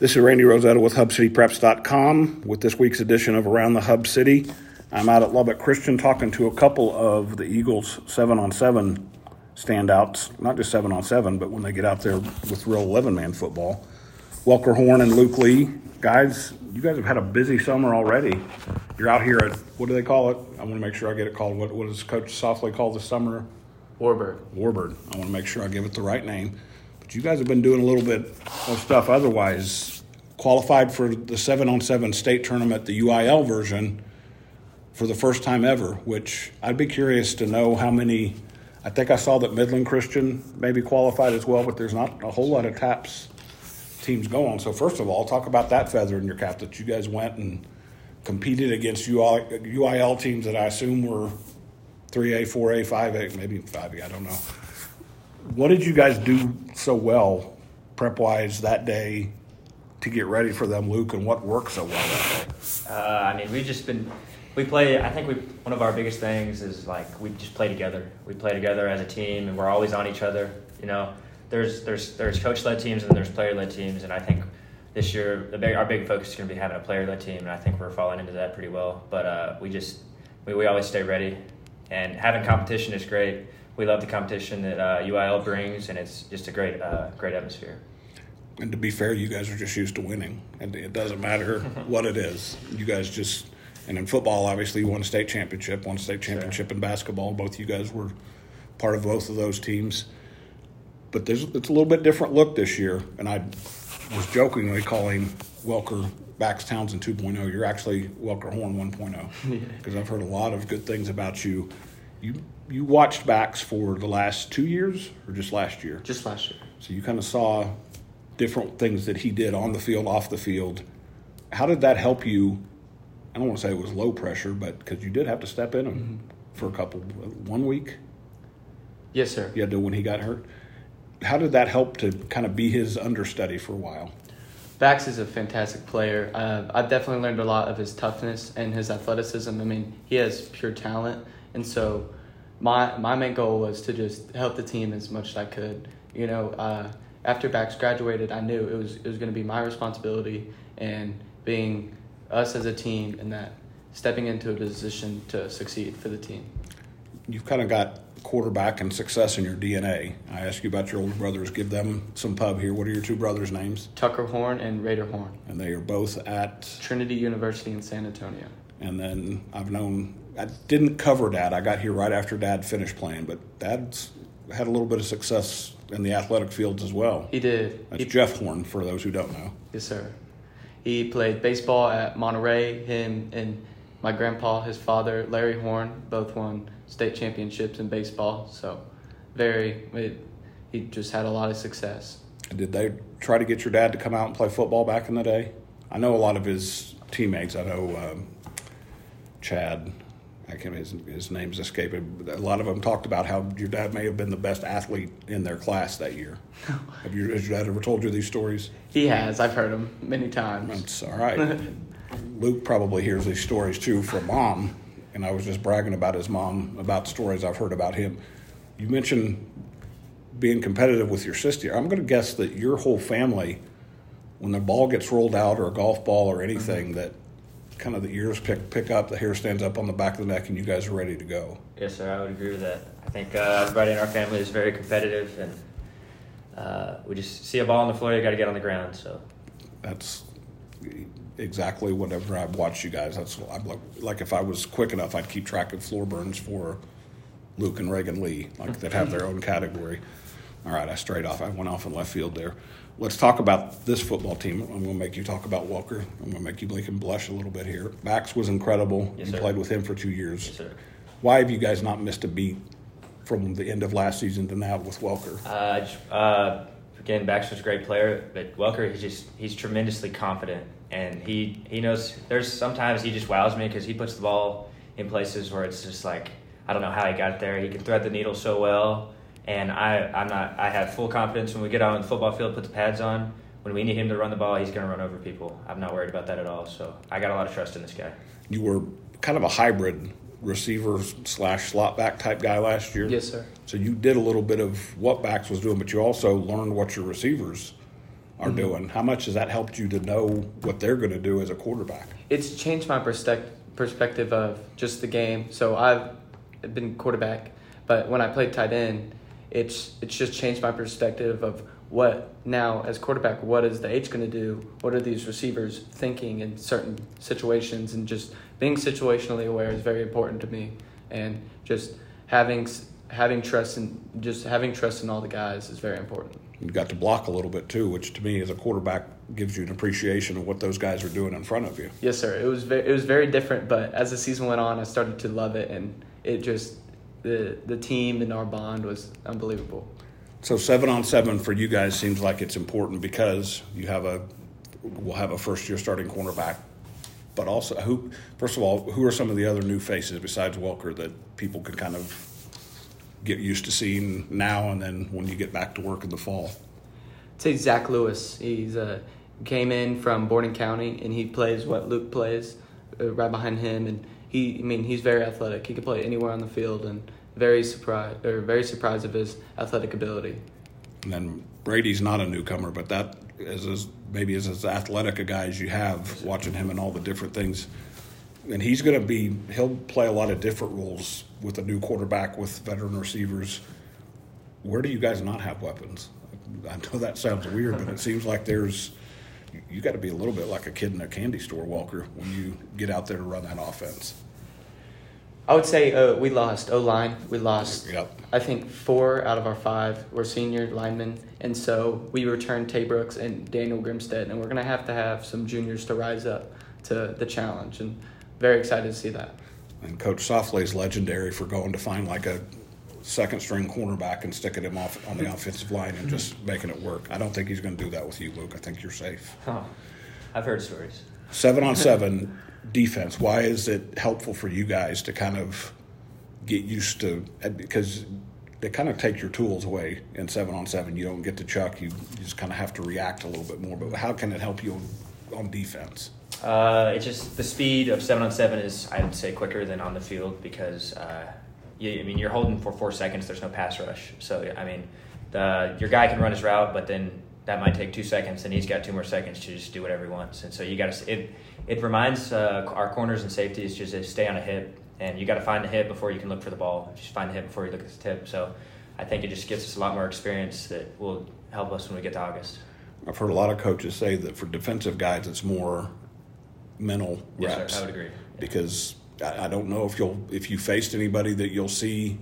This is Randy Rosetta with HubCityPreps.com with this week's edition of Around the Hub City. I'm out at Lubbock Christian talking to a couple of the Eagles seven on seven standouts, not just seven on seven, but when they get out there with real 11 man football. Welker Horn and Luke Lee. Guys, you guys have had a busy summer already. You're out here at, what do they call it? I want to make sure I get it called. What, what does Coach Softly call the summer? Warbird. Warbird. I want to make sure I give it the right name. But you guys have been doing a little bit of stuff otherwise. Qualified for the seven on seven state tournament, the UIL version, for the first time ever, which I'd be curious to know how many. I think I saw that Midland Christian maybe qualified as well, but there's not a whole lot of TAPPS teams going. So, first of all, talk about that feather in your cap that you guys went and competed against UIL teams that I assume were 3A, 4A, 5A, maybe 5A, I don't know. What did you guys do so well, prep wise, that day to get ready for them, Luke, and what worked so well that day? Uh, I mean, we've just been, we play, I think we, one of our biggest things is like we just play together. We play together as a team and we're always on each other. You know, there's, there's, there's coach led teams and there's player led teams. And I think this year, big, our big focus is going to be having a player led team. And I think we're falling into that pretty well. But uh, we just, we, we always stay ready and having competition is great. We love the competition that uh, UIL brings, and it's just a great, uh, great atmosphere. And to be fair, you guys are just used to winning, and it doesn't matter what it is. You guys just, and in football, obviously, you won a state championship, won a state championship sure. in basketball. Both you guys were part of both of those teams. But there's it's a little bit different look this year, and I was jokingly calling Welker Bax Townsend 2.0. You're actually Welker Horn 1.0 because. I've heard a lot of good things about you. You you watched Bax for the last two years or just last year? Just last year. So you kind of saw different things that he did on the field, off the field. How did that help you? I don't want to say it was low pressure, but because you did have to step in mm-hmm. for a couple one week. Yes, sir. Yeah, when he got hurt. How did that help to kind of be his understudy for a while? Bax is a fantastic player. Uh, I've definitely learned a lot of his toughness and his athleticism. I mean, he has pure talent, and so my my main goal was to just help the team as much as I could. You know, uh, after Bax graduated, I knew it was it was going to be my responsibility and being us as a team and that stepping into a position to succeed for the team. You've kind of got quarterback and success in your DNA. I ask you about your older brothers. Give them some pub here. What are your two brothers' names? Tucker Horn and Raider Horn. And they are both at Trinity University in San Antonio. And then I've known I didn't cover Dad. I got here right after Dad finished playing, but Dad's had a little bit of success in the athletic fields as well. He did. That's he, Jeff Horn for those who don't know. Yes, sir. He played baseball at Monterey. Him and my grandpa, his father, Larry Horn, both won state championships in baseball. So, very, it, he just had a lot of success. Did they try to get your dad to come out and play football back in the day? I know a lot of his teammates. I know um, Chad. I can't his, his name's escaping. A lot of them talked about how your dad may have been the best athlete in their class that year. have you, has your dad ever told you these stories? He has. I've heard them many times. That's all right. Luke probably hears these stories too from mom and I was just bragging about his mom about stories I've heard about him. You mentioned being competitive with your sister. I'm going to guess that your whole family, when the ball gets rolled out or a golf ball or anything, mm-hmm. that kind of the ears pick pick up, the hair stands up on the back of the neck, and you guys are ready to go. Yes, sir. I would agree with that. I think uh, everybody in our family is very competitive, and uh, we just see a ball on the floor, you got to get on the ground. So that's exactly whatever I've watched you guys. That's I'm like, like if I was quick enough, I'd keep track of floor burns for Luke and Reagan Lee, like that have their own category. All right, I straight off. I went off in left field there. Let's talk about this football team. I'm going to make you talk about Welker. I'm going to make you blink and blush a little bit here. Bax was incredible. Yes, you sir. played with him for two years. Yes, sir. Why have you guys not missed a beat from the end of last season to now with Welker? Uh, uh, again, Baxter's a great player, but Welker, he's just he's tremendously confident and he he knows. There's sometimes he just wows me because he puts the ball in places where it's just like I don't know how he got there. He can thread the needle so well, and I I'm not. I have full confidence when we get out on the football field, put the pads on. When we need him to run the ball, he's going to run over people. I'm not worried about that at all. So I got a lot of trust in this guy. You were kind of a hybrid receiver slash slot back type guy last year. Yes, sir. So you did a little bit of what Bax was doing, but you also learned what your receivers are mm-hmm. doing. How much has that helped you to know what they're going to do as a quarterback? It's changed my perspective perspective of just the game. So I've been quarterback, but when I played tight end, it's it's just changed my perspective of what now as quarterback what is the H going to do? What are these receivers thinking in certain situations and just being situationally aware is very important to me and just having having trust in just having trust in all the guys is very important. You got to block a little bit too, which to me as a quarterback gives you an appreciation of what those guys are doing in front of you. Yes, sir. It was very, it was very different, but as the season went on, I started to love it, and it just the the team and our bond was unbelievable. So seven on seven for you guys seems like it's important because you have a will have a first year starting cornerback, but also who first of all who are some of the other new faces besides Welker that people could kind of get used to seeing now and then when you get back to work in the fall? I'd say Zach Lewis. He's uh, came in from Borden County and he plays what Luke plays uh, right behind him and he I mean he's very athletic. He can play anywhere on the field and very surprised or very surprised of his athletic ability. And then Brady's not a newcomer, but that is as maybe is as athletic a guy as you have watching him and all the different things. And he's going to be he'll play a lot of different roles with a new quarterback with veteran receivers. Where do you guys not have weapons? I know that sounds weird, but it seems like there's you got to be a little bit like a kid in a candy store, Welker, when you get out there to run that offense. I would say uh, we lost O line. We lost. Yep. I think four out of our five were senior linemen, and so we returned Tay Brooks and Daniel Grimstead, and we're gonna have to have some juniors to rise up to the challenge, and very excited to see that. And Coach Softly is legendary for going to find like a second string cornerback and sticking him off on the offensive line and just making it work. I don't think he's going to do that with you, Luke. I think you're safe. Oh, I've heard stories. Seven on seven defense. Why is it helpful for you guys to kind of get used to because they kind of take your tools away in seven on seven. You don't get to chuck. You, you just kind of have to react a little bit more. But how can it help you on, on defense? Uh, it's just the speed of seven on seven is I'd say quicker than on the field because uh, you, I mean you're holding for four seconds. There's no pass rush, so I mean the your guy can run his route, but then that might take two seconds, and he's got two more seconds to just do whatever he wants. And so you got to it. It reminds uh, our corners and safeties just to stay on a hip, and you got to find the hip before you can look for the ball. Just find the hip before you look at the tip. So I think it just gives us a lot more experience that will help us when we get to August. I've heard a lot of coaches say that for defensive guys, it's more mental yes, reps. Sir, I would agree. Because I, I don't know if you'll if you faced anybody that you'll see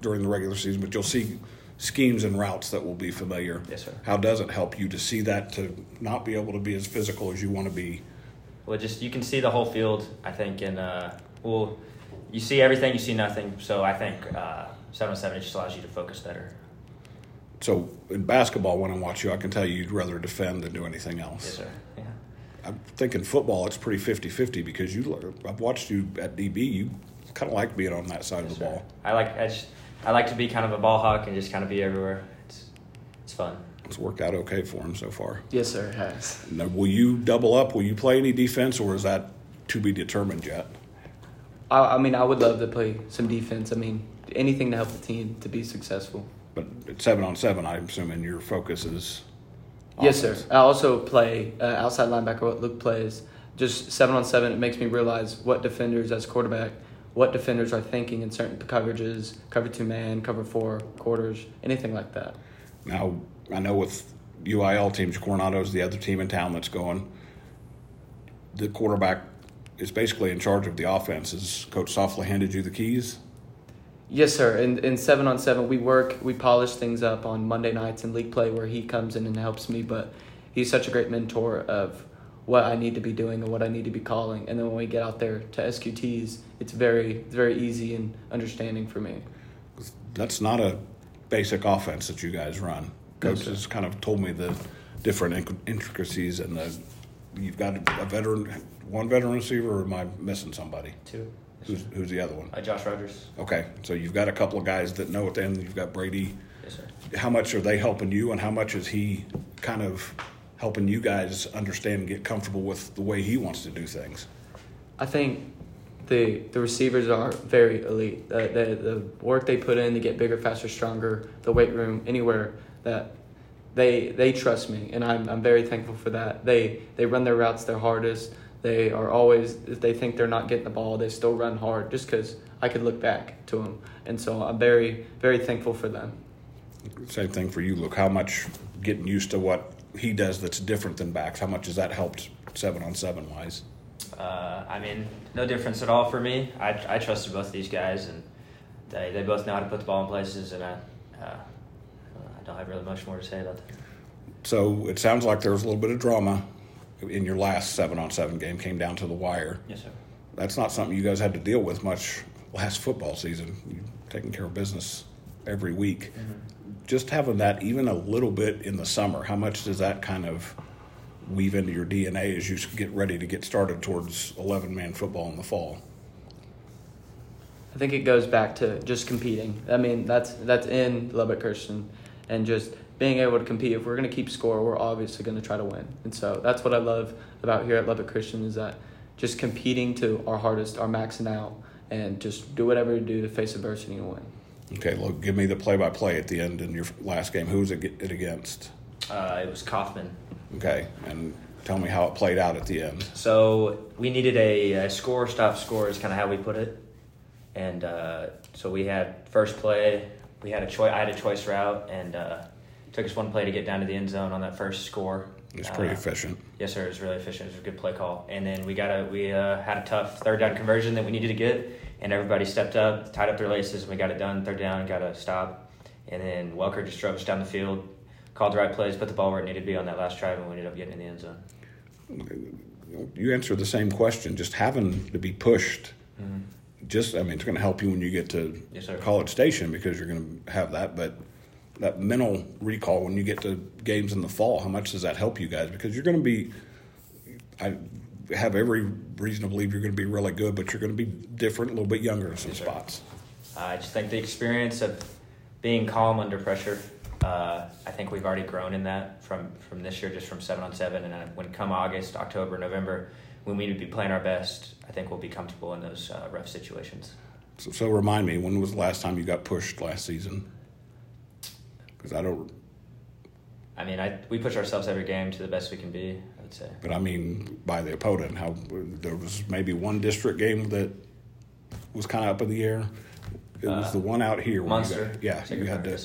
during the regular season, but you'll see schemes and routes that will be familiar. Yes, sir. How does it help you to see that to not be able to be as physical as you want to be? Well, just you can see the whole field. I think, and uh, well, you see everything, you see nothing. So I think uh, seven on seven just allows you to focus better. So in basketball, when I watch you, I can tell you you'd rather defend than do anything else. Yes, sir. Yeah. I'm thinking football, it's pretty 50-50 because you. I've watched you at DB. You kind of like being on that side yes, of the sir. ball. I like. I just. I like to be kind of a ball hawk and just kind of be everywhere. It's. It's fun. It's worked out okay for him so far. Yes, sir. It has. Now, will you double up? Will you play any defense, or is that to be determined yet? I, I mean, I would love to play some defense. I mean, anything to help the team to be successful. But at seven on seven, I'm assuming your focus is. Yes, sir. I also play uh, outside linebacker. What Luke plays, just seven on seven. It makes me realize what defenders as quarterback, what defenders are thinking in certain coverages, cover two man, cover four quarters, anything like that. Now, I know with UIL teams, Coronado's the other team in town that's going. The quarterback is basically in charge of the offense. Has Coach Softly handed you the keys? Yes, sir. In in seven on seven, we work, we polish things up on Monday nights in league play where he comes in and helps me. But he's such a great mentor of what I need to be doing and what I need to be calling. And then when we get out there to SQTs, it's very it's very easy and understanding for me. That's not a basic offense that you guys run. Coach sir. has kind of told me the different intricacies and the. You've got a veteran, one veteran receiver, or am I missing somebody? Too. Who's, who's the other one? Uh, Josh Rogers. Okay, so you've got a couple of guys that know it. Then you've got Brady. Yes, sir. How much are they helping you, and how much is he kind of helping you guys understand and get comfortable with the way he wants to do things? I think the the receivers are very elite. The, the the work they put in to get bigger, faster, stronger, the weight room, anywhere that they they trust me, and I'm I'm very thankful for that. They they run their routes their hardest. They are always if they think they're not getting the ball, they still run hard just because I could look back to them, and so I'm very very thankful for them. Same thing for you, Luke. How much getting used to what he does that's different than Bax? How much has that helped seven on seven wise? Uh, I mean, no difference at all for me. I, I trusted both of these guys, and they, they both know how to put the ball in places, and I, uh, I don't have really much more to say about that. So it sounds like there was a little bit of drama in your last seven on seven game, came down to the wire. Yes, sir. That's not something you guys had to deal with much last football season. you taking care of business every week. Mm-hmm. Just having that even a little bit in the summer, how much does that kind of weave into your DNA as you get ready to get started towards 11 man football in the fall? I think it goes back to just competing. I mean, that's that's in Lubbock Christian, and just being able to compete. If we're going to keep score, we're obviously going to try to win. And so that's what I love about here at Lubbock Christian is that just competing to our hardest, our maxing out, and just do whatever you do to face adversity and win. Okay, look, give me the play-by-play at the end in your last game. Who was it against? Uh, it was Kaufman. Okay, and tell me how it played out at the end. So we needed a, a score, stop score is kind of how we put it, and uh, so we had first play. We had a choice. I had a choice route, and uh, took us one play to get down to the end zone on that first score. It's pretty uh, efficient. Yes, sir. It was really efficient. It was a good play call, and then we got a we uh, had a tough third down conversion that we needed to get, and everybody stepped up, tied up their laces, and we got it done. Third down, got a stop, and then Welker just drove us down the field called the right plays, put the ball where it needed to be on that last drive, and we ended up getting in the end zone. You answer the same question. Just having to be pushed, mm-hmm. just I mean, it's going to help you when you get to yes, College Station because you're going to have that. But that mental recall when you get to games in the fall, how much does that help you guys? Because you're going to be, I have every reason to believe you're going to be really good, but you're going to be different, a little bit younger in some yes, spots. I just think the experience of being calm under pressure uh, I think we've already grown in that from, from this year, just from seven on seven. And when come August, October, November, when we would be playing our best, I think we'll be comfortable in those uh, rough situations. So, so, remind me, when was the last time you got pushed last season? Because I don't. I mean, I we push ourselves every game to the best we can be. I would say. But I mean, by the opponent, how there was maybe one district game that was kind of up in the air. It was uh, the one out here. Munster. Got, yeah, you had to.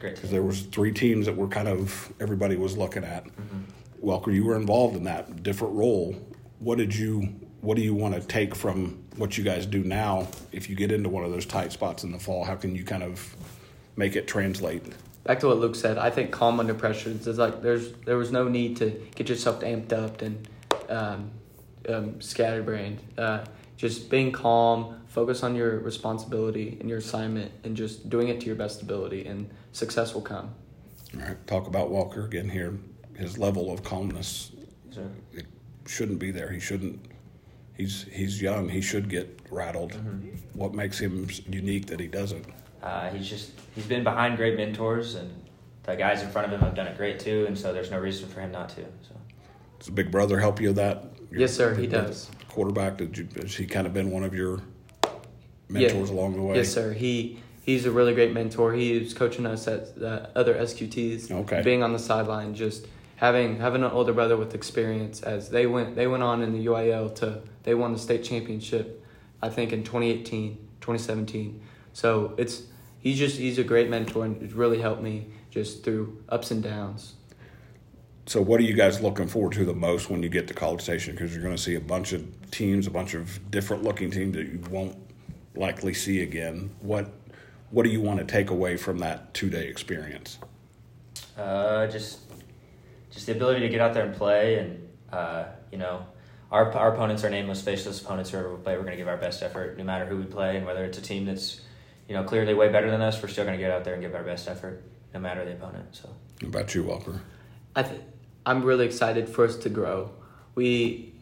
Great. Because there was three teams that were kind of everybody was looking at. Mm-hmm. Welker, you were involved in that different role. What did you? What do you want to take from what you guys do now? If you get into one of those tight spots in the fall, how can you kind of make it translate? Back to what Luke said, I think calm under pressure. It's like there's there was no need to get yourself amped up and um, um, scatterbrained. Uh, just being calm, focus on your responsibility and your assignment, and just doing it to your best ability, and success will come. All right, talk about Welker again here. His level of calmness, sure. it shouldn't be there. He shouldn't. He's he's young. He should get rattled. Mm-hmm. What makes him unique that he doesn't? Uh, he's just he's been behind great mentors, and the guys in front of him have done it great too. And so there's no reason for him not to. So. Does Big Brother help you with that? Your yes, sir. He does. Quarterback. Did you? Has he kind of been one of your mentors yeah. along the way? Yes, sir. He he's a really great mentor. He was coaching us at uh, other SQTs. Okay. Being on the sideline, just having having an older brother with experience. As they went they went on in the UIL to they won the state championship, I think in 2018, 2017. So it's he's just he's a great mentor and it's really helped me just through ups and downs. So, what are you guys looking forward to the most when you get to College Station? Because you're going to see a bunch of teams, a bunch of different looking teams that you won't likely see again. What what do you want to take away from that two day experience? Uh, just just the ability to get out there and play, and uh, you know, our our opponents are nameless, faceless opponents. Whoever we play, we're going to give our best effort, no matter who we play, and whether it's a team that's you know clearly way better than us, we're still going to get out there and give our best effort, no matter the opponent. So, what about you, Welker? I th- I'm really excited for us to grow. We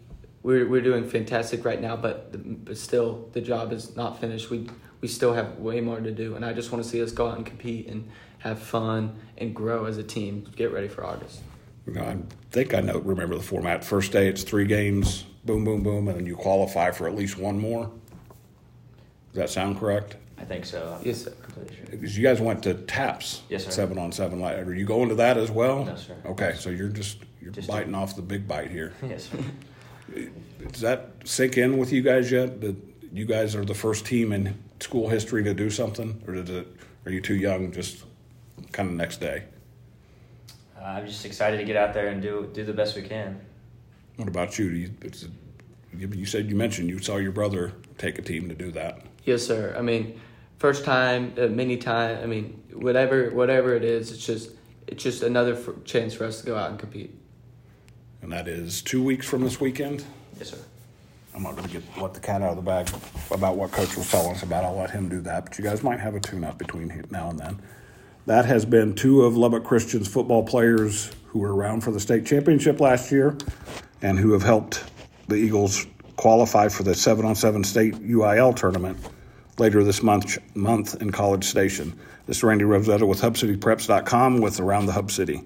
we're we're doing fantastic right now, but, the, but still the job is not finished. We we still have way more to do. And I just want to see us go out and compete and have fun and grow as a team. Get ready for August. You know, I think I know. Remember the format. First day, it's three games. Boom, boom, boom, and then you qualify for at least one more. Does that sound correct? I think so. I'm Yes, sir. completely sure. You guys went to TAPPS. Yes, sir. Seven on seven. Like, Are you going to that as well? No, sir. Okay, so you're just you're Just- biting off the big bite here. Yes, sir. Does that sink in with you guys yet? That you guys are the first team in school history to do something, or did it? Are you too young? Just kind of next day. Uh, I'm just excited to get out there and do do the best we can. What about you? You, it's, you you said you mentioned you saw your brother take a team to do that. Yes, sir. I mean, first time, uh, many time. I mean, whatever, whatever it is, it's just, it's just another f- chance for us to go out and compete. And that is two weeks from this weekend. Yes, sir. I'm not going to get let the cat out of the bag about what Coach was telling us about. I'll let him do that. But you guys might have a tune-up between now and then. That has been two of Lubbock Christian's football players who were around for the state championship last year, and who have helped the Eagles qualify for the seven-on-seven state UIL tournament later this month month in College Station. This is Randy Rosetta with HubCityPreps.com with Around the Hub City.